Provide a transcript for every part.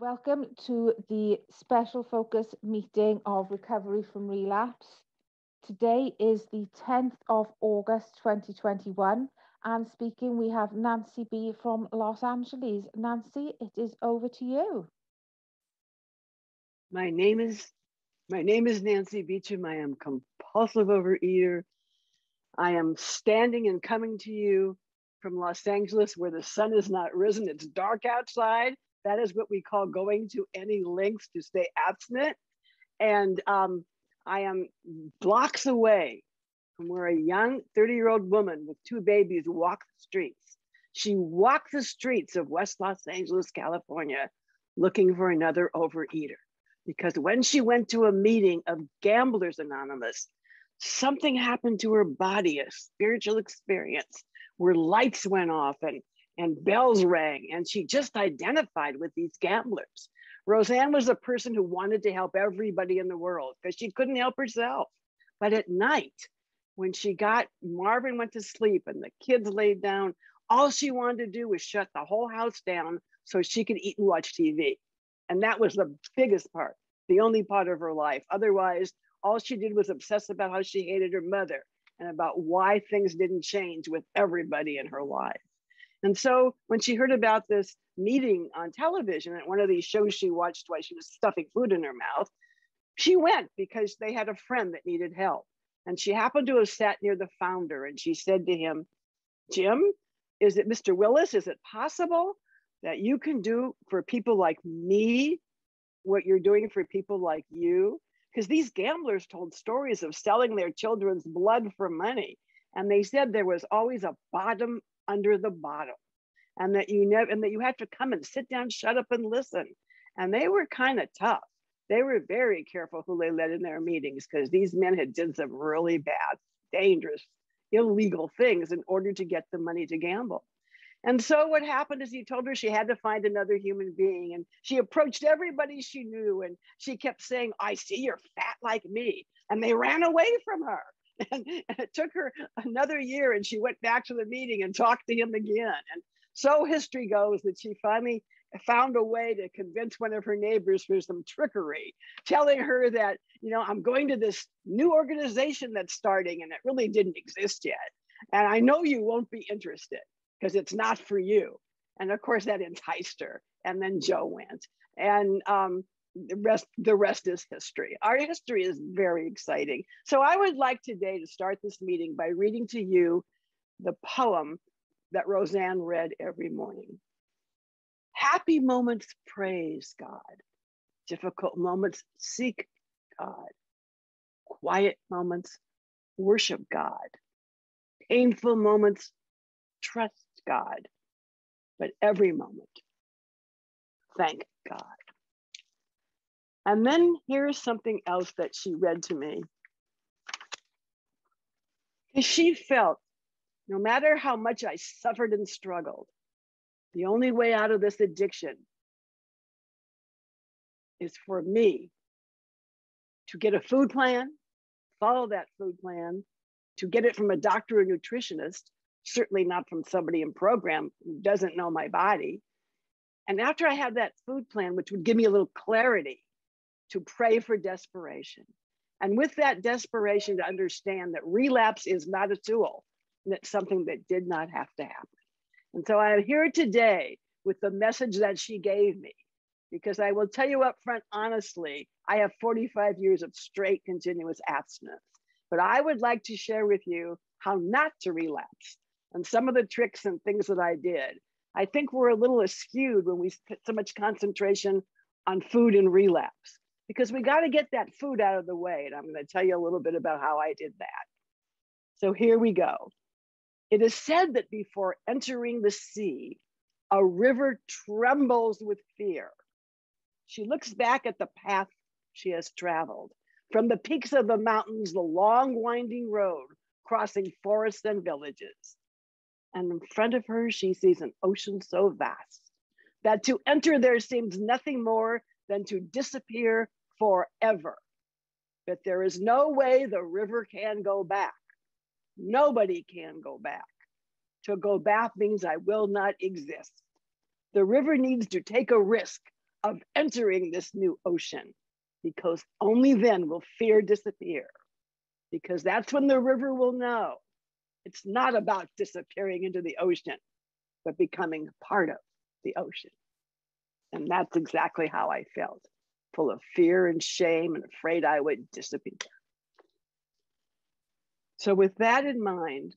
Welcome to the special focus meeting of recovery from relapse. Today is the 10th of August 2021 and speaking we have Nanci B from Los Angeles. Nanci, it is over to you. My name is my name is Nanci Beecham. I am compulsive overeater. I am standing and coming to you from Los Angeles where the sun is not risen. It's dark outside that is what we call going to any lengths to stay abstinent. And um, I am blocks away from where a young 30 year old woman with two babies walk the streets. She walked the streets of West Los Angeles, California, looking for another overeater. Because when she went to a meeting of Gamblers Anonymous, something happened to her body, a spiritual experience where lights went off and and bells rang and she just identified with these gamblers. Rozanne was a person who wanted to help everybody in the world because she couldn't help herself. But at night, when she got Marvin went to sleep and the kids laid down, all she wanted to do was shut the whole house down so she could eat and watch TV. And that was the biggest part, the only part of her life. Otherwise, all she did was obsess about how she hated her mother and about why things didn't change with everybody in her life. And so when she heard about this meeting on television at one of these shows she watched while she was stuffing food in her mouth, she went because they had a friend that needed help. And she happened to have sat near the founder and she said to him, Jim, is it Mr. Willis? Is it possible that you can do for people like me what you're doing for people like you? Because these gamblers told stories of selling their children's blood for money. And they said there was always a bottom under the bottom and that you never and that you had to come and sit down shut up and listen. And they were kind of tough. They were very careful who they let in their meetings because these men had done some really bad dangerous illegal things in order to get the money to gamble. And so what happened is he told her she had to find another human being and she approached everybody she knew and she kept saying i see you're fat like me. And they ran away from her and, and it took her another year and she went back to the meeting and talked to him again and so history goes that she finally found a way to convince one of her neighbors for some trickery, telling her that, you know, I'm going to this new organization that's starting and it really didn't exist yet. And I know you won't be interested because it's not for you. And of course, that enticed her. And then Joe went. And um, the rest the rest is history. Our history is very exciting. So i would like today to start this meeting by reading to you the poem that rozanne read every morning. Happy moments praise god. Difficult moments seek god. Quiet moments worship god. Painful moments trust god. But every moment thank god and then here's something else that she read to me. She felt no matter how much I suffered and struggled, the only way out of this addiction is for me to get a food plan, follow that food plan, to get it from a doctor or nutritionist, certainly not from somebody in program who doesn't know my body. And after I had that food plan, which would give me a little clarity, to pray for desperation. And with that desperation, to understand that relapse is not a tool, it's something that did not have to happen. And so I am here today with the message that she gave me, because I will tell you up front, honestly, I have 45 years of straight continuous abstinence. But I would like to share with you how not to relapse and some of the tricks and things that I did. I think we're a little askewed when we put so much concentration on food and relapse because we got to get that food out of the way. And I'm going to tell you a little bit about how I did that. So here we go. It is said that before entering the sea, a river trembles with fear. She looks back at the path she has traveled. From the peaks of the mountains, the long winding road crossing forests and villages. And in front of her, she sees an ocean so vast that to enter there seems nothing more than to disappear forever. But there is no way the river can go back. Nobody can go back. To go back means I will not exist. The river needs to take a risk of entering this new ocean because only then will fear disappear. Because that's when the river will know it's not about disappearing into the ocean, but becoming part of the ocean. And that's exactly how I felt full of fear and shame and afraid I would disappear. So, with that in mind,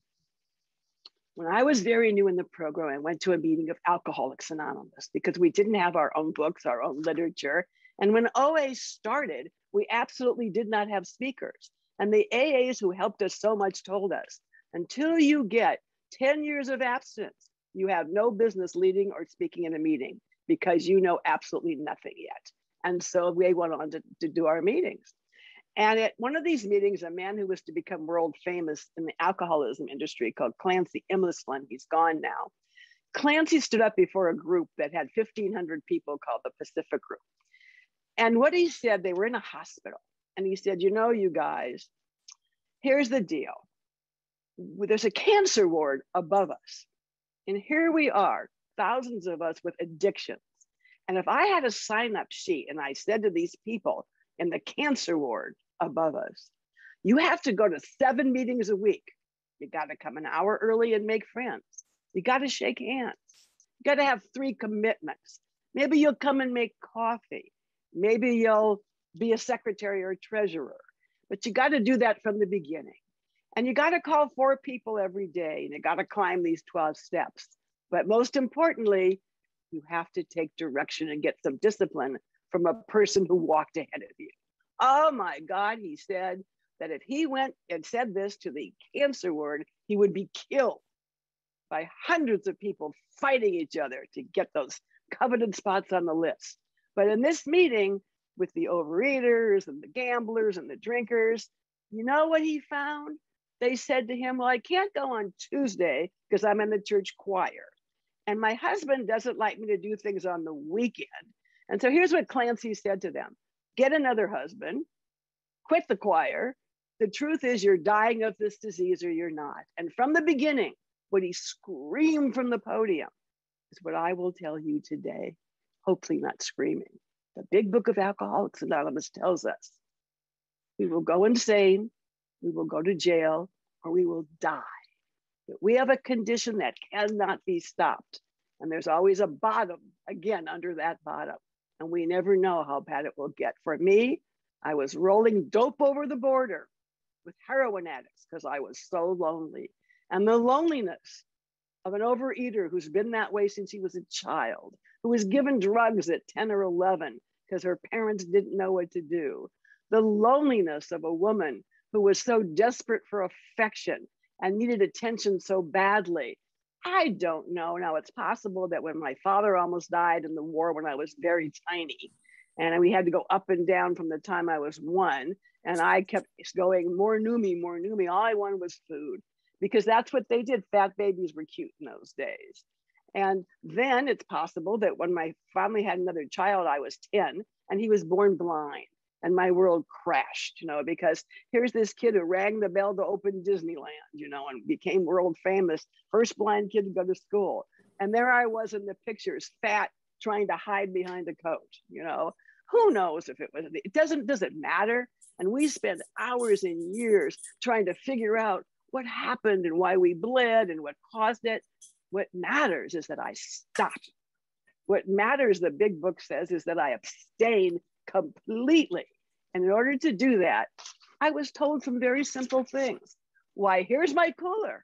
when I was very new in the program, I went to a meeting of Alcoholics Anonymous because we didn't have our own books, our own literature. And when OA started, we absolutely did not have speakers. And the AAs who helped us so much told us until you get 10 years of abstinence, you have no business leading or speaking in a meeting because you know absolutely nothing yet. And so we went on to, to do our meetings. And at one of these meetings, a man who was to become world famous in the alcoholism industry called Clancy Imislund, he's gone now. Clancy stood up before a group that had 1,500 people called the Pacific Group. And what he said, they were in a hospital. And he said, You know, you guys, here's the deal there's a cancer ward above us. And here we are, thousands of us with addictions. And if I had a sign up sheet and I said to these people in the cancer ward above us, you have to go to seven meetings a week. You got to come an hour early and make friends. You got to shake hands. You got to have three commitments. Maybe you'll come and make coffee. Maybe you'll be a secretary or treasurer. But you got to do that from the beginning. And you got to call four people every day and you got to climb these 12 steps. But most importantly, you have to take direction and get some discipline from a person who walked ahead of you. Oh my God, he said that if he went and said this to the cancer ward, he would be killed by hundreds of people fighting each other to get those coveted spots on the list. But in this meeting with the overeaters and the gamblers and the drinkers, you know what he found? they said to him, Well, I can't go on Tuesday because I'm in the church choir. And my husband doesn't like me to do things on the weekend. And so here's what Clancy said to them get another husband, quit the choir. The truth is, you're dying of this disease or you're not. And from the beginning, what he screamed from the podium is what I will tell you today, hopefully not screaming. The big book of Alcoholics Anonymous tells us we will go insane, we will go to jail, or we will die. We have a condition that cannot be stopped. And there's always a bottom, again, under that bottom. And we never know how bad it will get. For me, I was rolling dope over the border with heroin addicts because I was so lonely. And the loneliness of an overeater who's been that way since he was a child, who was given drugs at 10 or 11 because her parents didn't know what to do. The loneliness of a woman who was so desperate for affection and needed attention so badly. I don't know. Now, it's possible that when my father almost died in the war when I was very tiny, and we had to go up and down from the time I was one, and I kept going, more Numi, more Numi. All I wanted was food because that's what they did. Fat babies were cute in those days. And then it's possible that when my family had another child, I was 10 and he was born blind and my world crashed, you know, because here's this kid who rang the bell to open Disneyland, you know, and became world famous, first blind kid to go to school. And there I was in the pictures, fat, trying to hide behind a coat, you know. Who knows if it was, it doesn't, does it matter? And we spend hours and years trying to figure out what happened and why we bled and what caused it. What matters is that I stopped. What matters, the big book says, is that I abstain completely. And in order to do that, I was told some very simple things. Why, here's my cooler.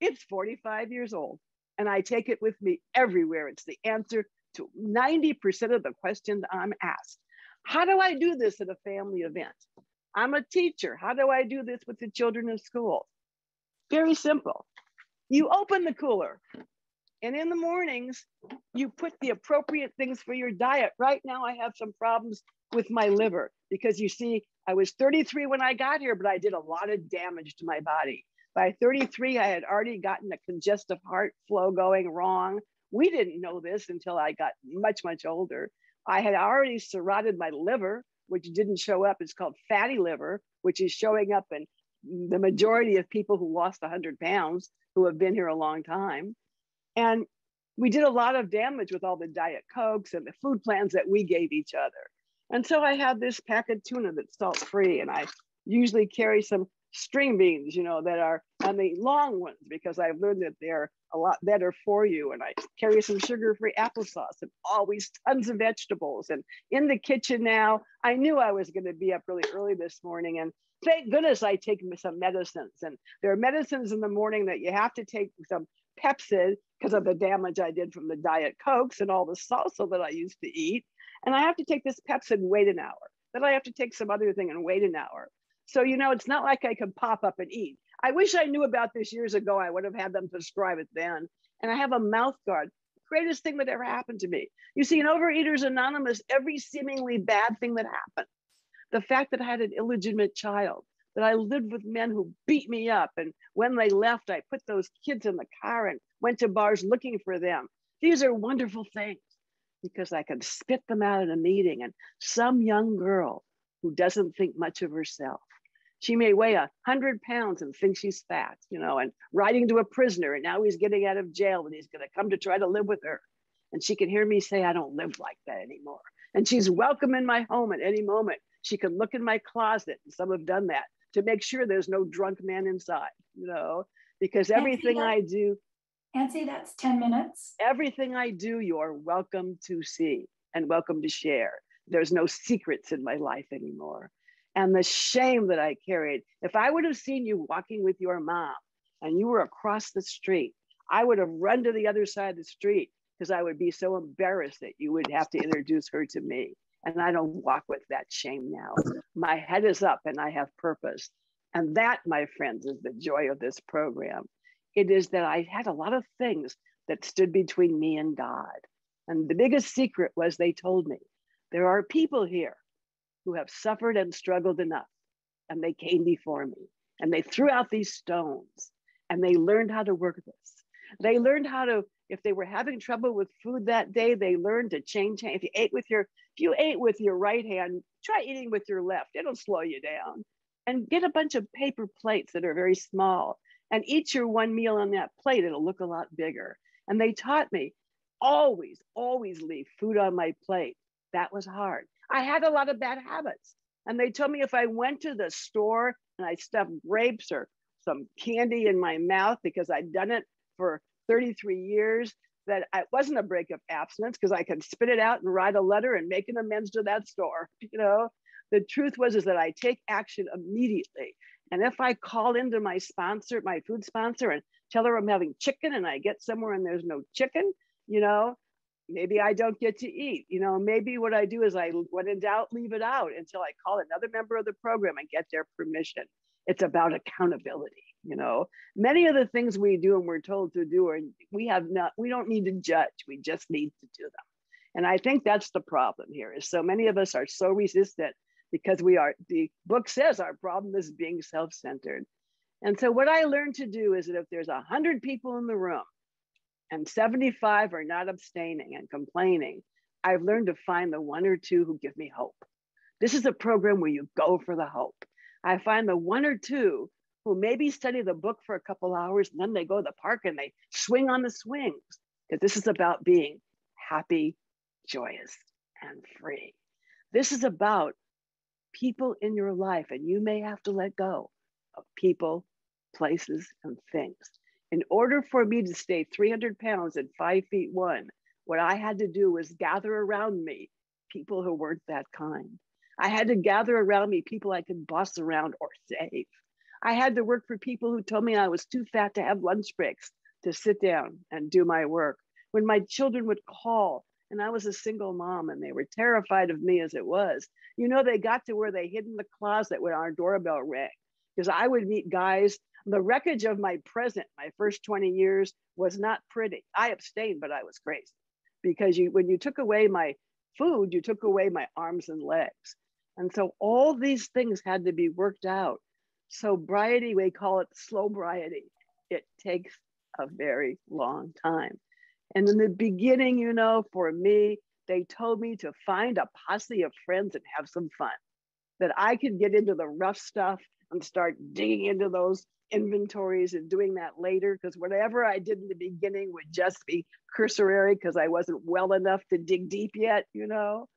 It's 45 years old, and I take it with me everywhere. It's the answer to 90% of the questions I'm asked. How do I do this at a family event? I'm a teacher. How do I do this with the children in school? Very simple. You open the cooler, and in the mornings, you put the appropriate things for your diet. Right now, I have some problems with my liver because you see, I was 33 when I got here, but I did a lot of damage to my body. By 33, I had already gotten a congestive heart flow going wrong. We didn't know this until I got much, much older. I had already cirrhotic my liver, which didn't show up. It's called fatty liver, which is showing up in the majority of people who lost 100 pounds who have been here a long time. And we did a lot of damage with all the Diet Cokes and the food plans that we gave each other. And so I have this pack of tuna that's salt free, and I usually carry some string beans, you know, that are on the long ones because I've learned that they're a lot better for you. And I carry some sugar-free applesauce and always tons of vegetables. And in the kitchen now, I knew I was going to be up really early this morning. And thank goodness I take some medicines. And there are medicines in the morning that you have to take some Pepcid because of the damage I did from the Diet Cokes and all the salsa that I used to eat. And I have to take this Pepcid and wait an hour. Then I have to take some other thing and wait an hour. So, you know, it's not like I can pop up and eat. I wish I knew about this years ago. I would have had them prescribe it then. And I have a mouth guard. Greatest thing that ever happened to me. You see, in Overeaters Anonymous, every seemingly bad thing that happened, the fact that I had an illegitimate child, that I lived with men who beat me up. And when they left, I put those kids in the car and went to bars looking for them. These are wonderful things because I can spit them out in a meeting. And some young girl who doesn't think much of herself, she may weigh a hundred pounds and think she's fat, you know, and writing to a prisoner, and now he's getting out of jail and he's going to come to try to live with her. And she can hear me say, I don't live like that anymore. And she's welcome in my home at any moment. She can look in my closet, some have done that to make sure there's no drunk man inside, you know, because everything I do. Nanci, that's 10 minutes. Everything I do, you're welcome to see and welcome to share. There's no secrets in my life anymore. And the shame that I carried, if I would have seen you walking with your mom and you were across the street, I would have run to the other side of the street because I would be so embarrassed that you would have to introduce her to me. And I don't walk with that shame now. My head is up and I have purpose. And that, my friends, is the joy of this program. It is that I had a lot of things that stood between me and God. And the biggest secret was they told me there are people here who have suffered and struggled enough. And they came before me and they threw out these stones and they learned how to work this. They learned how to if they were having trouble with food that day, they learned to change. If you ate with your, if you ate with your right hand, try eating with your left. It'll slow you down. And get a bunch of paper plates that are very small and eat your one meal on that plate. It'll look a lot bigger. And they taught me always, always leave food on my plate. That was hard. I had a lot of bad habits. And they told me if I went to the store and I stuffed grapes or some candy in my mouth because I'd done it for 33 years that it wasn't a break of abstinence because I could spit it out and write a letter and make an amends to that store. You know, the truth was is that I take action immediately. And if I call into my sponsor, my food sponsor, and tell her I'm having chicken and I get somewhere and there's no chicken, you know, maybe I don't get to eat. You know, maybe what I do is I, when in doubt, leave it out until I call another member of the program and get their permission. It's about accountability you know many of the things we do and we're told to do are we have not we don't need to judge we just need to do them. And i think that's the problem here is so many of us are so resistant because we are the book says our problem is being self-centered. And so what i learned to do is that if there's 100 people in the room and 75 are not abstaining and complaining i've learned to find the one or two who give me hope. This is a program where you go for the hope. I find the one or two who maybe study the book for a couple hours and then they go to the park and they swing on the swings because this is about being happy, joyous, and free. This is about people in your life, and you may have to let go of people, places, and things. In order for me to stay 300 pounds and five feet one, what I had to do was gather around me people who weren't that kind. I had to gather around me people I could boss around or save. I had to work for people who told me I was too fat to have lunch breaks to sit down and do my work. When my children would call, and I was a single mom and they were terrified of me as it was, you know, they got to where they hid in the closet when our doorbell rang. Because I would meet guys, the wreckage of my present, my first 20 years was not pretty. I abstained, but I was crazy because you, when you took away my food, you took away my arms and legs. And so all these things had to be worked out sobriety, we call it slow sobriety. It takes a very long time. And in the beginning, you know, for me, they told me to find a posse of friends and have some fun, that I could get into the rough stuff and start digging into those inventories and doing that later because whatever I did in the beginning would just be cursory because I wasn't well enough to dig deep yet, you know?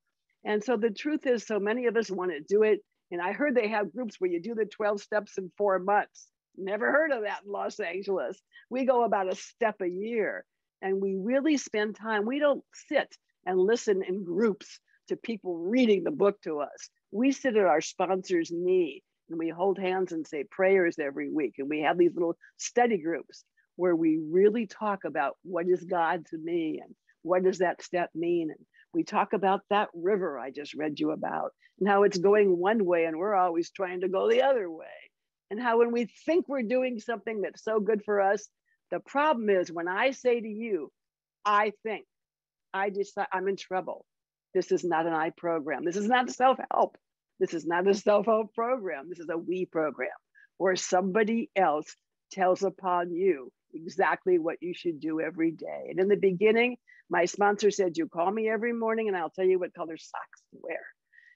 And so the truth is, so many of us want to do it. And I heard they have groups where you do the 12 steps in four months. Never heard of that in Los Angeles. We go about a step a year and we really spend time. We don't sit and listen in groups to people reading the book to us. We sit at our sponsor's knee and we hold hands and say prayers every week. And we have these little study groups where we really talk about what is God to me and what does that step mean. And we talk about that river I just read you about and how it's going one way and we're always trying to go the other way. And how when we think we're doing something that's so good for us, the problem is when I say to you, I think, I decide I'm in trouble. This is not an I program. This is not self help. This is not a self help program. This is a we program where somebody else tells upon you exactly what you should do every day. And in the beginning, my sponsor said, You call me every morning and I'll tell you what color socks to wear.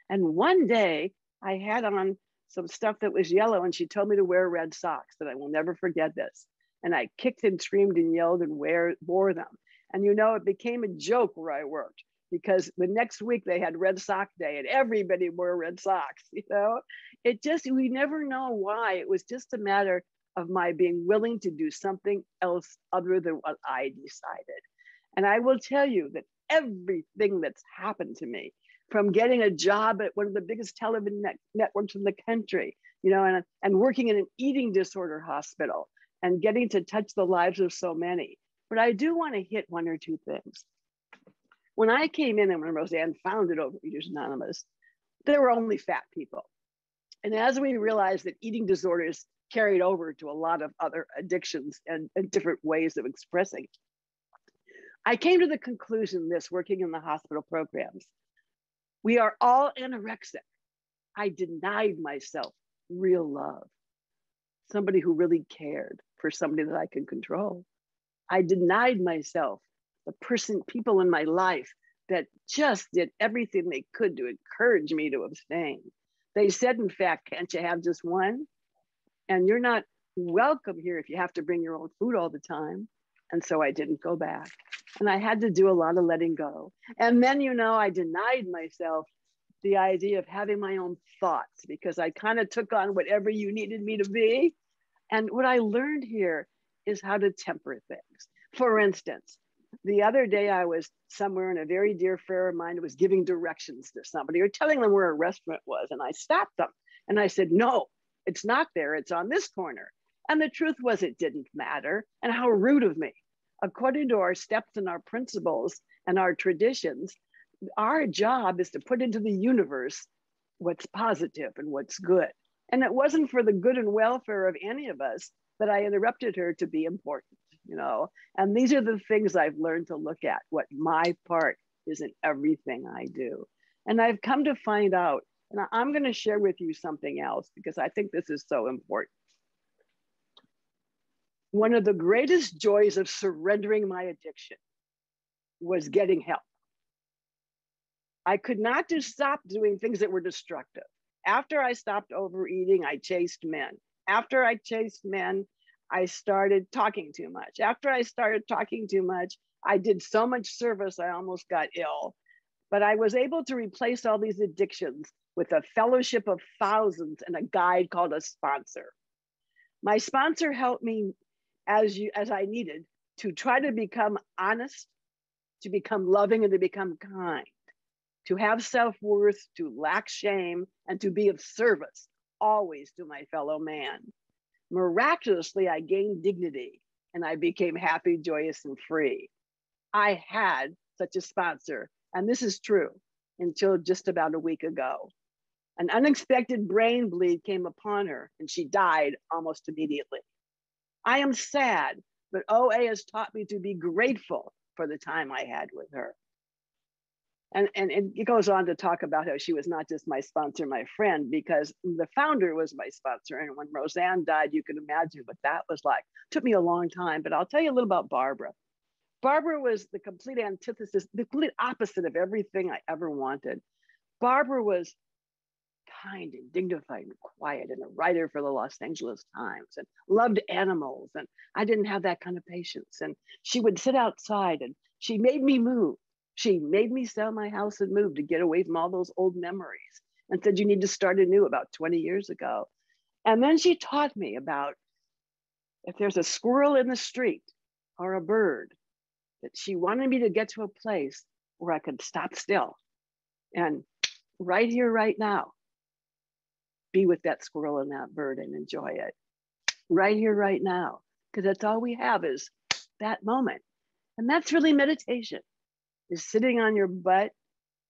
And one day I had on some stuff that was yellow and she told me to wear red socks, and I will never forget this. And I kicked and screamed and yelled and wear, wore them. And you know, it became a joke where I worked because the next week they had Red sock Day and everybody wore red socks, you know? It just, we never know why. It was just a matter of my being willing to do something else other than what I decided. And I will tell you that everything that's happened to me, from getting a job at one of the biggest television net- networks in the country, you know, and, and working in an eating disorder hospital and getting to touch the lives of so many. But I do want to hit one or two things. When I came in and when Rozanne founded Overeaters Anonymous, there were only fat people. And as we realized that eating disorders carried over to a lot of other addictions and, and different ways of expressing, I came to the conclusion this working in the hospital programs. We are all anorexic. I denied myself real love, somebody who really cared for somebody that I could control. I denied myself the person, people in my life that just did everything they could to encourage me to abstain. They said, in fact, can't you have just one? And you're not welcome here if you have to bring your own food all the time. And so I didn't go back. And I had to do a lot of letting go. And then, you know, I denied myself the idea of having my own thoughts because I kind of took on whatever you needed me to be. And what I learned here is how to temper things. For instance, the other day I was somewhere and a very dear friend of mine was giving directions to somebody or telling them where a restaurant was. And I stopped them and I said, No, it's not there. It's on this corner. And the truth was, it didn't matter. And how rude of me. According to our steps and our principles and our traditions, our job is to put into the universe what's positive and what's good. And it wasn't for the good and welfare of any of us that I interrupted her to be important you know? And these are the things i've learned to look at what my part is in everything i do. And i've come to find out and i'm going to share with you something else because i think this is so important one of the greatest joys of surrendering my addiction was getting help i could not just stop doing things that were destructive after i stopped overeating i chased men after i chased men I started talking too much. After I started talking too much, I did so much service, I almost got ill. But I was able to replace all these addictions with a fellowship of thousands and a guide called a sponsor. My sponsor helped me as you as I needed to try to become honest, to become loving, and to become kind, to have self-worth, to lack shame, and to be of service always to my fellow man. Miraculously, I gained dignity and I became happy, joyous, and free. I had such a sponsor, and this is true until just about a week ago. An unexpected brain bleed came upon her and she died almost immediately. I am sad, but OA has taught me to be grateful for the time I had with her and, and it goes on to talk about how she was not just my sponsor, my friend, because the founder was my sponsor. And when Rozanne died, you can imagine what that was like. It took me a long time, but I'll tell you a little about Barbara. Barbara was the complete antithesis, the complete opposite of everything I ever wanted. Barbara was kind and dignified and quiet and a writer for the Los Angeles Times and loved animals. And I didn't have that kind of patience. And she would sit outside and she made me move. She made me sell my house and move to get away from all those old memories and said, You need to start anew about 20 years ago. And then she taught me about if there's a squirrel in the street or a bird, that she wanted me to get to a place where I could stop still and right here, right now, be with that squirrel and that bird and enjoy it. Right here, right now, because that's all we have is that moment. And that's really meditation, is sitting on your butt,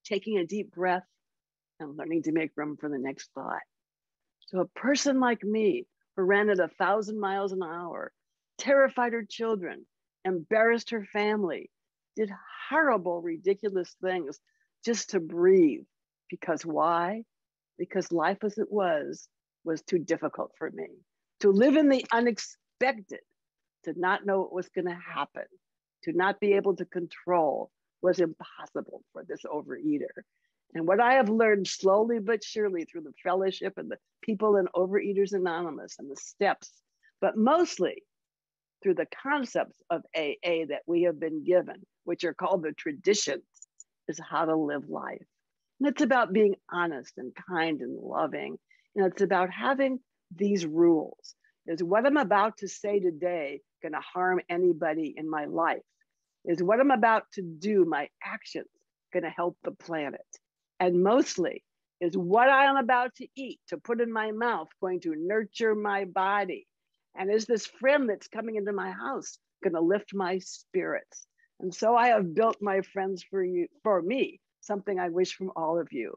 taking a deep breath, and learning to make room for the next thought. So a person like me who ran at a thousand miles an hour, terrified her children, embarrassed her family, did horrible, ridiculous things just to breathe. Because why? Because life as it was was too difficult for me. To live in the unexpected, to not know what was going to happen, to not be able to control was impossible for this overeater. And what I have learned slowly but surely through the fellowship and the people in Overeaters Anonymous and the steps, but mostly through the concepts of AA that we have been given, which are called the traditions, is how to live life. And it's about being honest and kind and loving. And it's about having these rules. Is what I'm about to say today going to harm anybody in my life? Is what I'm about to do, my actions, going to help the planet? And mostly, is what I am about to eat, to put in my mouth, going to nurture my body? And is this friend that's coming into my house going to lift my spirits? And so I have built my friends for you, for me, something I wish from all of you.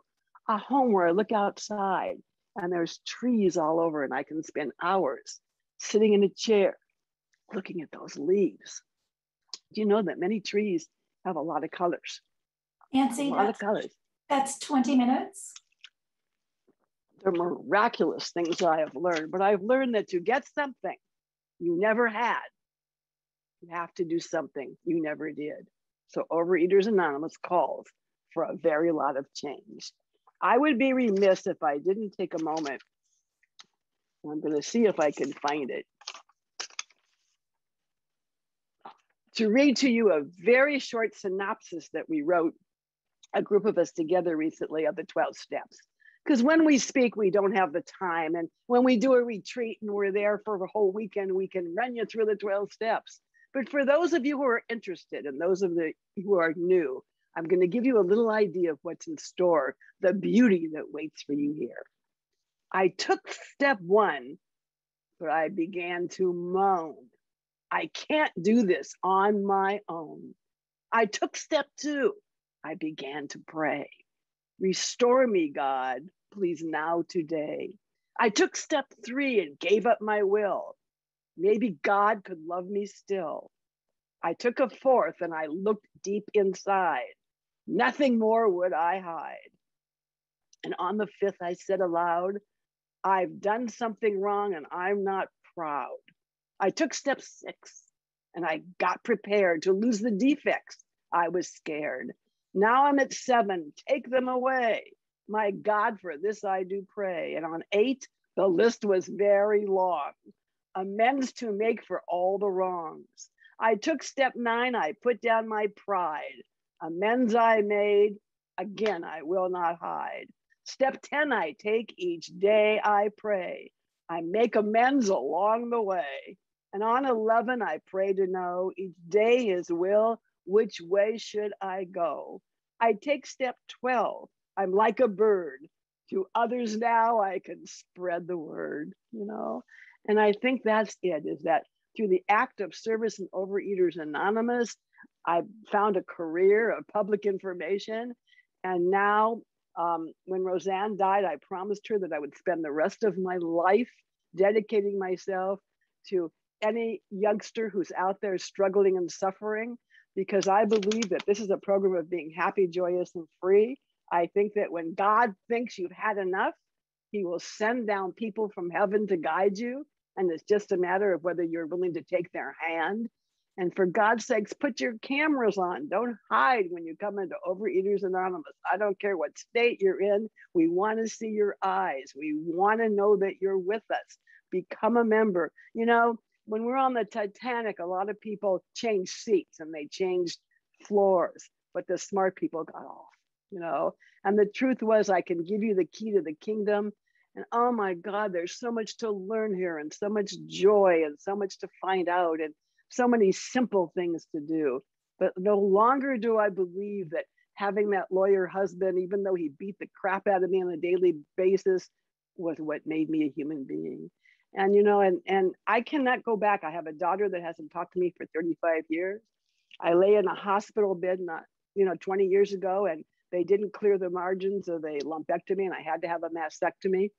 A home where I look outside and there's trees all over and I can spend hours sitting in a chair looking at those leaves. Do you know that many trees have a lot of colors? Nanci, a lot of colors. That's 20 minutes. They're miraculous things I have learned, but I've learned that to get something you never had, you have to do something you never did. So Overeaters Anonymous calls for a very lot of change. I would be remiss if I didn't take a moment. I'm going to see if I can find it. To read to you a very short synopsis that we wrote, a group of us together recently, of the 12 steps. Because when we speak, we don't have the time. And when we do a retreat and we're there for a whole weekend, we can run you through the 12 steps. But for those of you who are interested and those of the who are new, I'm going to give you a little idea of what's in store, the beauty that waits for you here. I took step one, but I began to moan. I can't do this on my own. I took step two. I began to pray. Restore me, God, please now today. I took step three and gave up my will. Maybe God could love me still. I took a fourth and I looked deep inside. Nothing more would I hide. And on the fifth, I said aloud, I've done something wrong and I'm not proud. I took step six and I got prepared to lose the defects. I was scared. Now I'm at seven. Take them away. My God, for this I do pray. And on eight, the list was very long amends to make for all the wrongs. I took step nine, I put down my pride. Amends I made, again I will not hide. Step 10, I take each day I pray. I make amends along the way. And on 11, I pray to know each day his will, which way should I go? I take step 12, I'm like a bird. To others now I can spread the word, you know? And I think that's it, is that through the act of service and Overeaters Anonymous, I found a career of public information. And now, um, when Rozanne died, I promised her that I would spend the rest of my life dedicating myself to any youngster who's out there struggling and suffering, because I believe that this is a program of being happy, joyous, and free. I think that when God thinks you've had enough, he will send down people from heaven to guide you. And it's just a matter of whether you're willing to take their hand. And for God's sakes, put your cameras on. Don't hide when you come into Overeaters Anonymous. I don't care what state you're in. We want to see your eyes. We want to know that you're with us. Become a member. You know, when we're on the Titanic, a lot of people changed seats and they changed floors, but the smart people got off, you know. And the truth was, I can give you the key to the kingdom. And oh my God, there's so much to learn here and so much joy and so much to find out and so many simple things to do. But no longer do I believe that having that lawyer husband, even though he beat the crap out of me on a daily basis, was what made me a human being. And you know and and i cannot go back. I have a daughter that hasn't talked to me for 35 years. I lay in a hospital bed not you know 20 years ago and they didn't clear the margins of a lumpectomy and i had to have a mastectomy.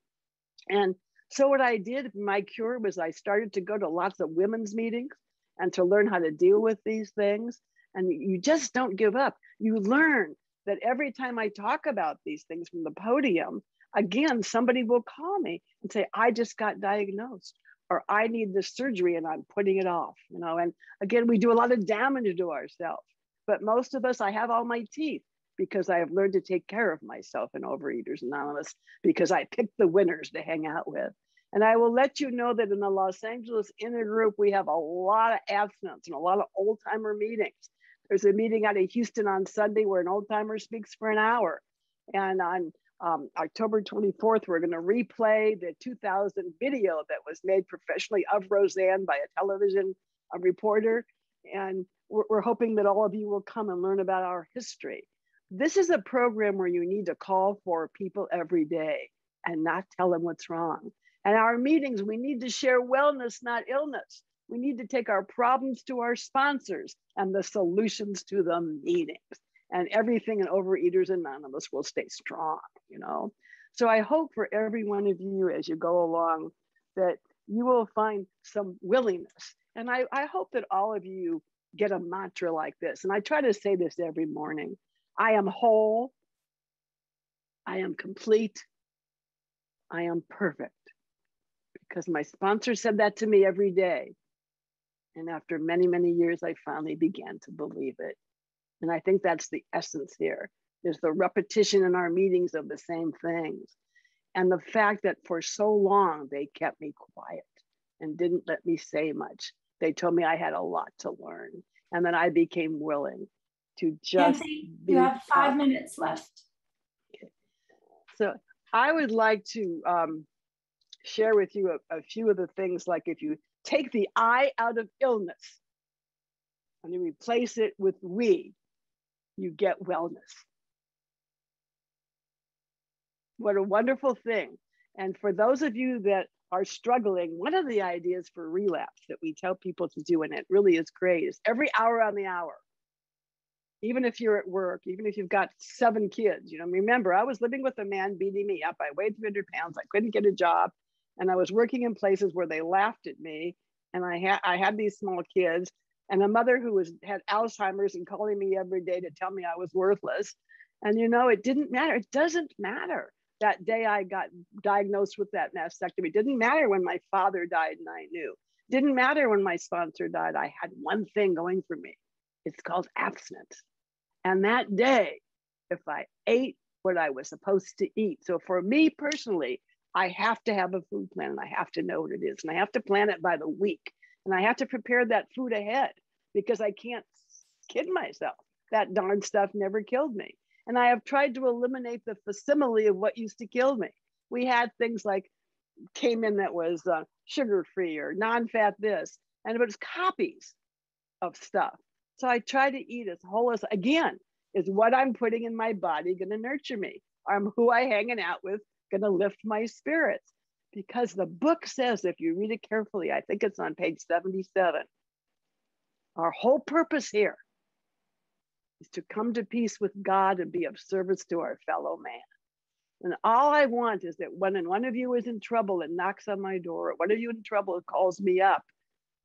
And so what i did my cure was i started to go to lots of women's meetings and to learn how to deal with these things and you just don't give up you learn that every time i talk about these things from the podium again, somebody will call me and say, I just got diagnosed or I need this surgery and I'm putting it off, you know. And again, we do a lot of damage to ourselves. But most of us, I have all my teeth because I have learned to take care of myself in Overeaters Anonymous because I picked the winners to hang out with. And I will let you know that in the Los Angeles Intergroup, we have a lot of abstinence and a lot of old timer meetings. There's a meeting out of Houston on Sunday where an old timer speaks for an hour. And on um, October 24th, we're going to replay the 2000 video that was made professionally of Rozanne by a television a reporter. And we're, we're hoping that all of you will come and learn about our history. This is a program where you need to call for people every day and not tell them what's wrong. And our meetings, we need to share wellness, not illness. We need to take our problems to our sponsors and the solutions to the meetings and everything in Overeaters Anonymous will stay strong, you know. So I hope for every one of you as you go along that you will find some willingness. And I, I hope that all of you get a mantra like this. And I try to say this every morning I am whole, I am complete, I am perfect. Because my sponsor said that to me every day. And after many, many years, I finally began to believe it. And I think that's the essence here is the repetition in our meetings of the same things. And the fact that for so long they kept me quiet and didn't let me say much. They told me I had a lot to learn. And then I became willing to just. Nanci, you have five out. minutes left. Okay. So I would like to um, share with you a, a few of the things like if you take the I out of illness and you replace it with we, you get wellness. What a wonderful thing. And for those of you that are struggling, one of the ideas for relapse that we tell people to do, and it really is great, is every hour on the hour. Even if you're at work, even if you've got seven kids, you know, remember, I was living with a man beating me up. I weighed 300 pounds. I couldn't get a job. And I was working in places where they laughed at me. And I had I had these small kids and a mother who was had Alzheimer's and calling me every day to tell me I was worthless. And you know, it didn't matter. It doesn't matter. That day I got diagnosed with that mastectomy. It didn't matter when my father died and I knew. It didn't matter when my sponsor died. I had one thing going for me. It's called abstinence. And that day, if I ate what I was supposed to eat. So for me personally, I have to have a food plan and I have to know what it is. And I have to plan it by the week and I have to prepare that food ahead because I can't kid myself. That darn stuff never killed me. And I have tried to eliminate the facsimile of what used to kill me. We had things like came in that was uh, sugar free or non fat this, and it was copies of stuff. So I try to eat as whole as, again, is what I'm putting in my body going to nurture me? I'm who I hanging out with going to lift my spirits because the book says, if you read it carefully, I think it's on page 77, our whole purpose here is to come to peace with God and be of service to our fellow man. And all I want is that when one of you is in trouble and knocks on my door, or one of you in trouble calls me up,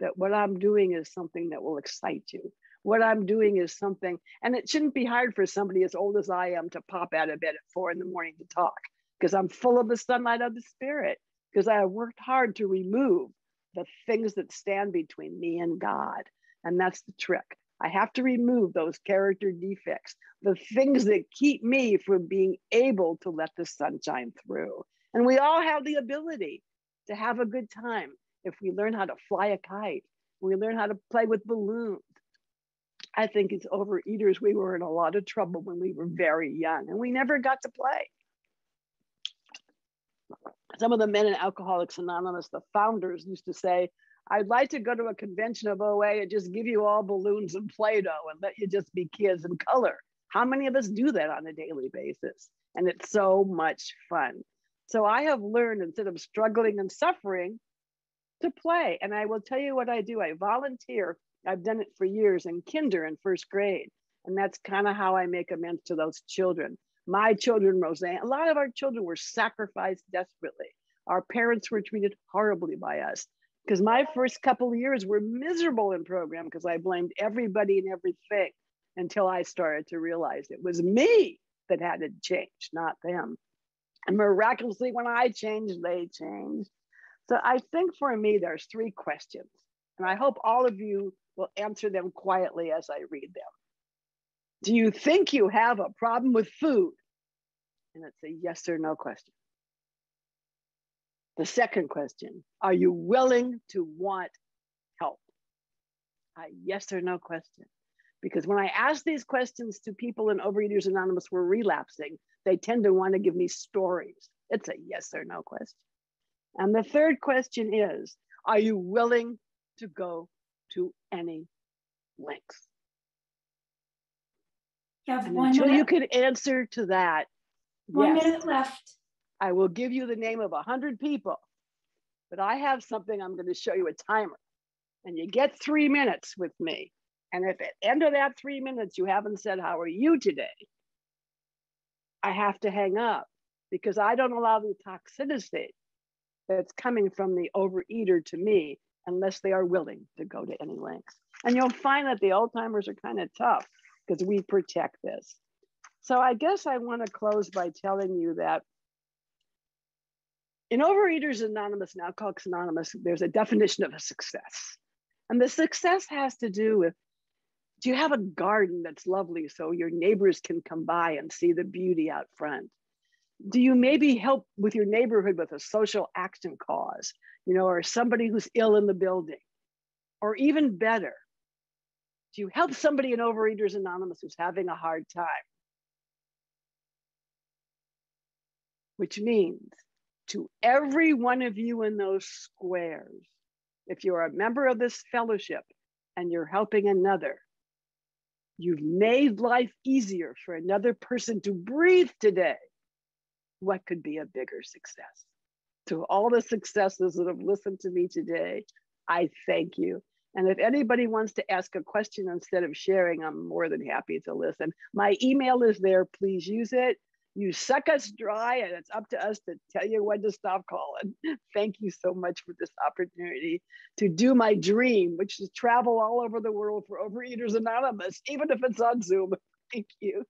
that what I'm doing is something that will excite you. What I'm doing is something, and it shouldn't be hard for somebody as old as I am to pop out of bed at four in the morning to talk because I'm full of the sunlight of the spirit because I have worked hard to remove the things that stand between me and God. And that's the trick. I have to remove those character defects, the things that keep me from being able to let the sun shine through. And we all have the ability to have a good time if we learn how to fly a kite, we learn how to play with balloons. I think it's overeaters. We were in a lot of trouble when we were very young and we never got to play. Some of the men in Alcoholics Anonymous, the founders, used to say, I'd like to go to a convention of OA and just give you all balloons and Play Doh and let you just be kids and color. How many of us do that on a daily basis? And it's so much fun. So I have learned instead of struggling and suffering to play. And I will tell you what I do I volunteer. I've done it for years in kinder and first grade. And that's kind of how I make amends to those children. My children, Rozanne, a lot of our children were sacrificed desperately. Our parents were treated horribly by us because my first couple years were miserable in program because I blamed everybody and everything until I started to realize it was me that had to change, not them. And miraculously, when I changed, they changed. So I think for me, there's three questions, and I hope all of you will answer them quietly as I read them. Do you think you have a problem with food? And it's a yes or no question. The second question Are you willing to want help? A yes or no question. Because when I ask these questions to people in Overeaters Anonymous who are relapsing, they tend to want to give me stories. It's a yes or no question. And the third question is Are you willing to go to any lengths? You have one until minute, you can answer to that, one yes, minute left. I will give you the name of a hundred people. But I have something I'm going to show you a timer. And you get three minutes with me. And if at the end of that three minutes you haven't said, How are you today? I have to hang up because I don't allow the toxicity that's coming from the overeater to me unless they are willing to go to any lengths. And you'll find that the old timers are kind of tough because we protect this. So I guess I want to close by telling you that in Overeaters Anonymous and Alcoholics Anonymous, there's a definition of a success. And the success has to do with do you have a garden that's lovely so your neighbors can come by and see the beauty out front? Do you maybe help with your neighborhood with a social action cause, you know, or somebody who's ill in the building? Or even better, you help somebody in Overeaters Anonymous who's having a hard time? Which means to every one of you in those squares, if you're a member of this fellowship and you're helping another, you've made life easier for another person to breathe today. What could be a bigger success? To all the successes that have listened to me today, I thank you. And if anybody wants to ask a question instead of sharing, I'm more than happy to listen. My email is there. Please use it. You suck us dry, and it's up to us to tell you when to stop calling. Thank you so much for this opportunity to do my dream, which is travel all over the world for Overeaters Anonymous, even if it's on Zoom. Thank you.